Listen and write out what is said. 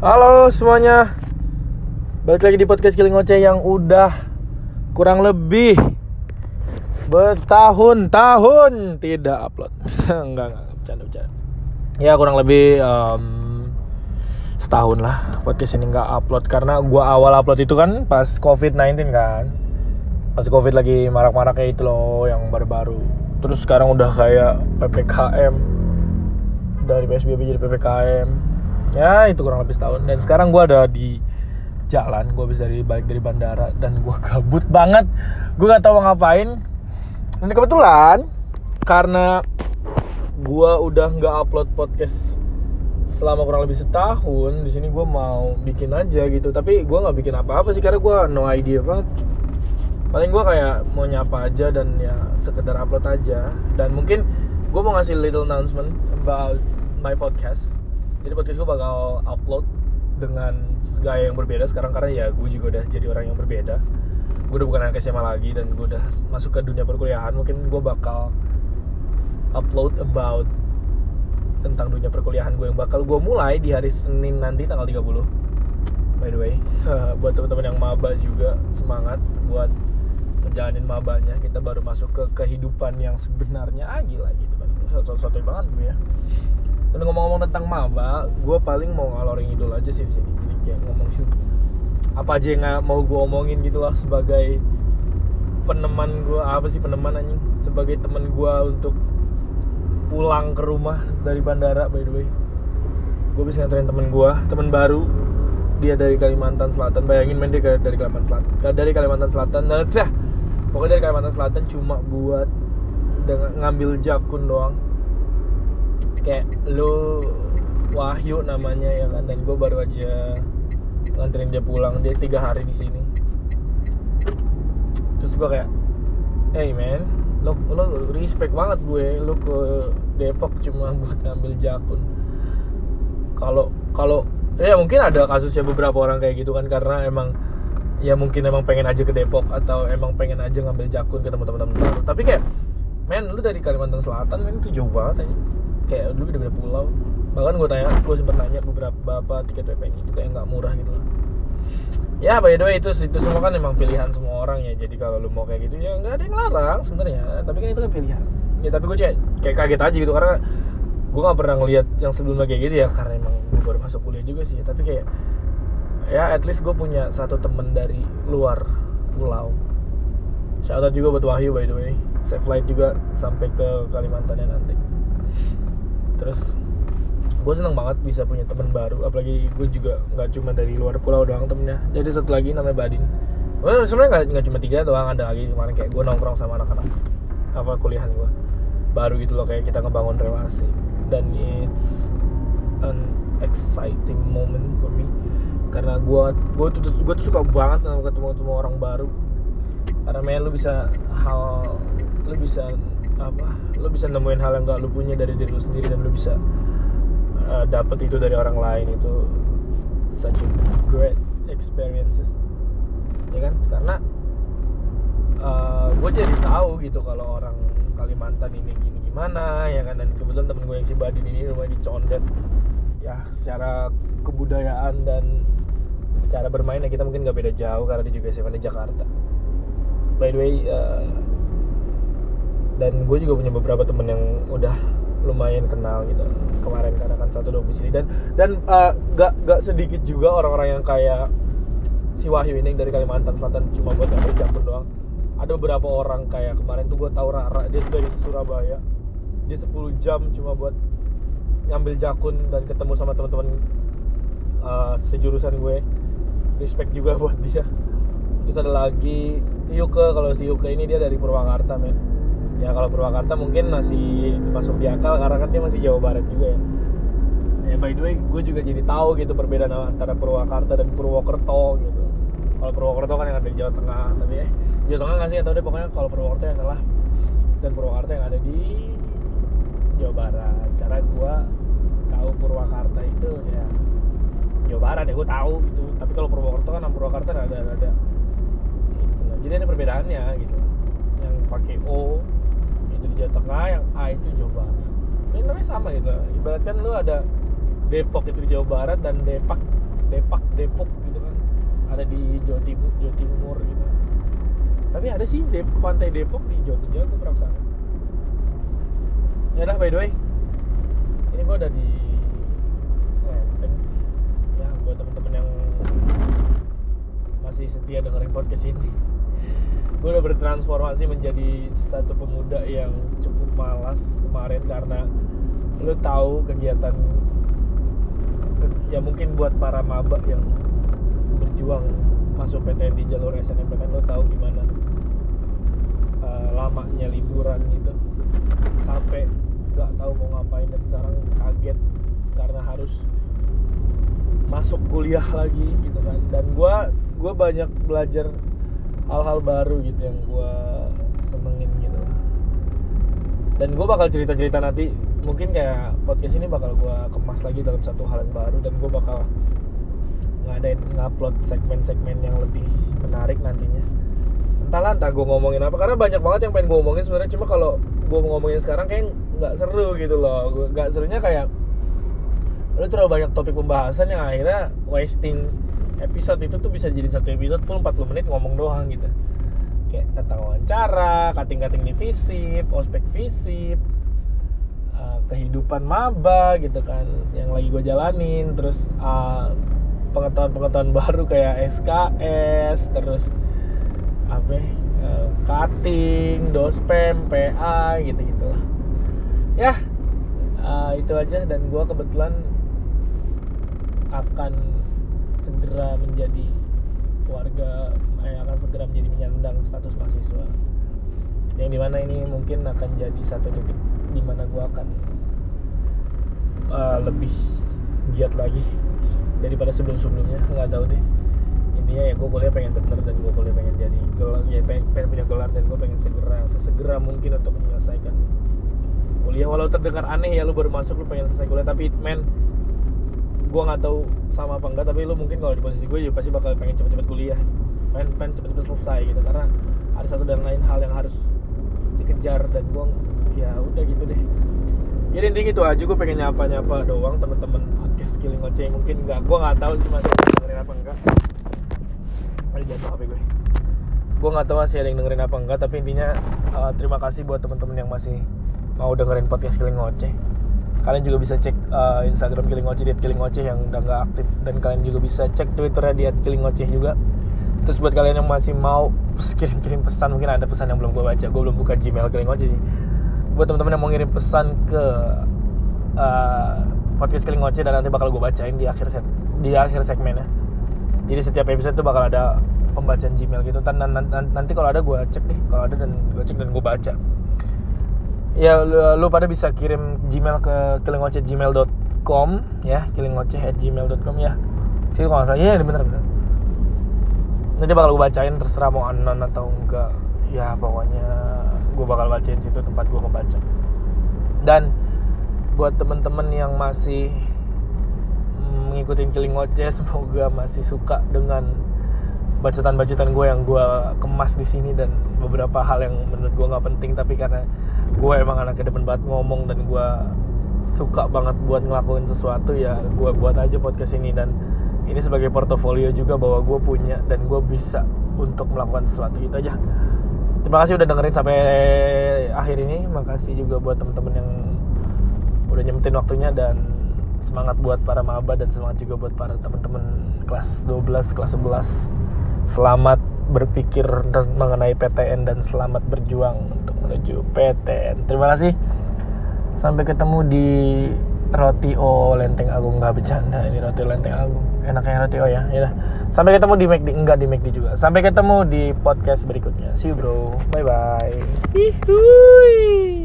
Halo semuanya. Balik lagi di podcast Giling Ngoceh yang udah kurang lebih bertahun-tahun tidak upload. Enggak, enggak, bercanda, bercanda. Ya kurang lebih um, setahun lah podcast ini nggak upload. Karena gua awal upload itu kan pas COVID-19 kan. Pas COVID lagi marak-maraknya itu loh yang baru-baru. Terus sekarang udah kayak PPKM Dari PSBB jadi PPKM ya itu kurang lebih setahun. Dan sekarang gue ada di jalan gue bisa dari balik dari bandara dan gue gabut banget. Gue gak tahu mau ngapain. Dan kebetulan karena gue udah nggak upload podcast selama kurang lebih setahun di sini gue mau bikin aja gitu. Tapi gue nggak bikin apa-apa sih karena gue no idea banget. Paling gue kayak mau nyapa aja dan ya sekedar upload aja. Dan mungkin gue mau ngasih little announcement about my podcast jadi podcast gue bakal upload dengan gaya yang berbeda sekarang karena ya gue juga udah jadi orang yang berbeda. Gue udah bukan anak SMA lagi dan gue udah masuk ke dunia perkuliahan. Mungkin gue bakal upload about tentang dunia perkuliahan gue yang bakal gue mulai di hari Senin nanti tanggal 30 by the way buat teman-teman yang maba juga semangat buat ngejalanin mabanya. Kita baru masuk ke kehidupan yang sebenarnya ah gila gitu sesuatu banget gue ya dan ngomong-ngomong tentang maba gue paling mau ngalorin idol aja sih di sini. Jadi kayak ngomongin apa aja yang mau gue omongin gitu lah sebagai peneman gue apa sih peneman anjing? Sebagai teman gue untuk pulang ke rumah dari bandara by the way. Gue bisa nganterin temen gue temen baru. Dia dari Kalimantan Selatan. Bayangin main dia dari Kalimantan Selatan dari Kalimantan Selatan. Nah, pokoknya dari Kalimantan Selatan cuma buat dengan ngambil jakun doang kayak lu Wahyu namanya ya kan? Dan gue baru aja nganterin dia pulang. Dia tiga hari di sini. Terus gue kayak hey man. Lo lo respect banget gue. Lo ke Depok cuma buat ngambil jakun. Kalau kalau ya mungkin ada kasusnya beberapa orang kayak gitu kan karena emang ya mungkin emang pengen aja ke Depok atau emang pengen aja ngambil jakun ke teman-teman baru tapi kayak men lu dari Kalimantan Selatan men itu jauh banget aja kayak dulu beda-beda pulau. Bahkan gue tanya gue sempet nanya beberapa bapak tiket PPN itu kayak nggak murah gitu lah. Ya by the way itu itu semua kan emang pilihan semua orang ya. Jadi kalau lu mau kayak gitu ya nggak ada yang larang sebenarnya. Tapi kan itu kan pilihan. Ya tapi gue kayak kayak kaget aja gitu karena gue nggak pernah ngeliat yang sebelumnya kayak gitu ya. Karena emang gue baru masuk kuliah juga sih. Tapi kayak ya at least gue punya satu temen dari luar pulau. Shout out juga buat Wahyu by the way. Safe flight juga sampai ke Kalimantannya nanti terus gue seneng banget bisa punya teman baru. Apalagi gue juga nggak cuma dari luar pulau doang temennya. Jadi satu lagi namanya Badin. Well, sebenarnya nggak cuma tiga doang ada lagi kemarin kayak gue nongkrong sama anak-anak apa kuliahan gue baru gitu loh kayak kita ngebangun relasi. Dan it's an exciting moment for me. Karena gue gue tuh gue tuh suka banget ketemu ketemu orang baru. Karena main lu bisa hal lu bisa apa lu bisa nemuin hal yang gak lu punya dari diri lu sendiri dan lu bisa uh, dapet itu dari orang lain itu such a great experiences. Ya kan? Karena uh, gue jadi tahu gitu kalau orang Kalimantan ini gini gimana ya kan? Dan kebetulan temen gue yang si Badin ini rumahnya di Condet. Ya secara kebudayaan dan cara bermainnya kita mungkin gak beda jauh karena dia juga SMA di Jakarta. By the way uh, dan gue juga punya beberapa temen yang udah lumayan kenal gitu kemarin karena kan satu domisili dan dan uh, gak gak sedikit juga orang-orang yang kayak si Wahyu ini dari Kalimantan Selatan cuma buat ngambil jakun doang. Ada beberapa orang kayak kemarin tuh gue tahu Rara dia tuh dari Surabaya. Dia 10 jam cuma buat ngambil jakun dan ketemu sama teman-teman uh, sejurusan gue. Respect juga buat dia. Terus ada lagi Yuke kalau si Yuke ini dia dari Purwakarta men ya kalau Purwakarta mungkin masih masuk di akal karena kan dia masih Jawa Barat juga ya. Ya by the way gue juga jadi tahu gitu perbedaan antara Purwakarta dan Purwokerto gitu. Kalau Purwokerto kan yang ada di Jawa Tengah tapi eh Jawa Tengah nggak sih? Atau deh pokoknya kalau Purwokerto yang salah dan Purwakarta yang ada di Jawa Barat. Karena gue tahu Purwakarta itu ya Jawa Barat ya gue tahu gitu. Tapi kalau Purwokerto kan Purwakarta ada ada, ada gitu. jadi ada perbedaannya gitu. Yang pakai O itu di Jawa Tengah yang A itu Jawa Barat. Ini namanya sama gitu. Ibaratkan lu ada Depok itu di Jawa Barat dan Depak Depak Depok gitu kan. Ada di Jawa Timur Jawa Timur gitu. Tapi ada sih Dep pantai Depok di Jogja gue pernah ke sana ya udah by the way. Ini gue udah di Lenteng sih. Ya buat temen-temen yang masih setia dengerin podcast ini gue udah bertransformasi menjadi satu pemuda yang cukup malas kemarin karena lu tahu kegiatan ke- ya mungkin buat para maba yang berjuang masuk PTN di jalur SNMPTN lo tahu gimana eh, lamanya liburan gitu. Sampai nggak tahu mau ngapain dan sekarang kaget karena harus masuk kuliah lagi gitu kan. Dan gua gua banyak belajar hal-hal baru gitu yang gua senengin gitu. Dan gue bakal cerita-cerita nanti mungkin kayak podcast ini bakal gue kemas lagi dalam satu hal yang baru dan gue bakal ngadain ngupload segmen-segmen yang lebih menarik nantinya. Entahlah entah gue ngomongin apa karena banyak banget yang pengen gue ngomongin sebenarnya. Cuma kalau gue ngomongin sekarang kayak nggak seru gitu loh. Nggak serunya kayak lu terlalu banyak topik pembahasan yang akhirnya wasting episode itu tuh bisa jadi satu episode full 40 menit ngomong doang gitu kayak tentang wawancara, kating-kating di visip, ospek visip, uh, kehidupan maba gitu kan yang lagi gue jalanin, terus uh, pengetahuan-pengetahuan baru kayak SKS, terus apa uh, cutting, dospem, PA gitu gitulah. Ya, uh, itu aja dan gue kebetulan akan segera menjadi warga eh, akan segera menjadi penyandang status mahasiswa. Yang di mana ini mungkin akan jadi satu titik di mana gue akan eh, lebih giat lagi daripada sebelum-sebelumnya. Nggak tahu deh. Intinya ya gue kuliah pengen bener dan gue kuliah pengen jadi gelar ya pengen, pengen punya gelar dan gue pengen segera sesegera mungkin untuk menyelesaikan kuliah. Walau terdengar aneh ya lu baru masuk lu pengen selesai kuliah. Tapi men gue nggak tahu sama apa enggak tapi lu mungkin kalau di posisi gue juga pasti bakal pengen cepet-cepet kuliah. Pengen pengen cepet-cepet selesai gitu karena ada satu dan lain hal yang harus dikejar dan gue ya udah gitu deh. Jadi intinya gitu aja gue pengen nyapa-nyapa doang temen-temen podcast killing ngoceh mungkin nggak gue nggak tahu sih masih dengerin apa enggak. Ada jatuh HP gue. Gue nggak tahu masih ada yang dengerin apa enggak tapi intinya uh, terima kasih buat temen-temen yang masih mau dengerin podcast killing ngoceh kalian juga bisa cek uh, Instagram Killing Ngoceh di Killing Ngoceh yang udah nggak aktif. Dan kalian juga bisa cek Twitternya di Killing Ngoceh juga. Terus buat kalian yang masih mau kirim-kirim pesan mungkin ada pesan yang belum gue baca. Gue belum buka Gmail Killing Ngoceh sih. Buat teman-teman yang mau ngirim pesan ke uh, podcast Killing Ngoceh dan nanti bakal gue bacain di akhir set, di akhir segmennya. Jadi setiap episode tuh bakal ada pembacaan Gmail gitu. Dan nanti kalau ada gue cek deh. Kalau ada dan gue cek dan gue baca ya lu, lu pada bisa kirim Gmail ke kilingoceh@gmail.com ya kilingoceh@gmail.com ya. Sih kalau salah. Iya bener bener. Nanti bakal gue bacain terserah mau anon atau enggak. Ya pokoknya gue bakal bacain situ tempat gue ngebaca dan buat temen-temen yang masih mm, ngikutin Killing Ngoceh semoga masih suka dengan bacotan-bacotan gue yang gue kemas di sini dan beberapa hal yang menurut gue nggak penting tapi karena gue emang anaknya demen banget ngomong dan gue suka banget buat ngelakuin sesuatu ya gue buat aja podcast ini. Dan ini sebagai portofolio juga bahwa gue punya dan gue bisa untuk melakukan sesuatu itu aja. Terima kasih udah dengerin sampai akhir ini. Makasih juga buat temen-temen yang udah nyempetin waktunya dan semangat buat para maba dan semangat juga buat para teman-teman kelas 12 kelas 11 selamat berpikir mengenai PTN dan selamat berjuang untuk menuju PTN terima kasih. Sampai ketemu di Roti O Lenteng Agung. Nggak bercanda ini Roti Lenteng Agung. Enaknya Roti O ya ya sampai ketemu di McD enggak di McD juga. Sampai ketemu di podcast berikutnya. See you bro. Bye bye Hihuy.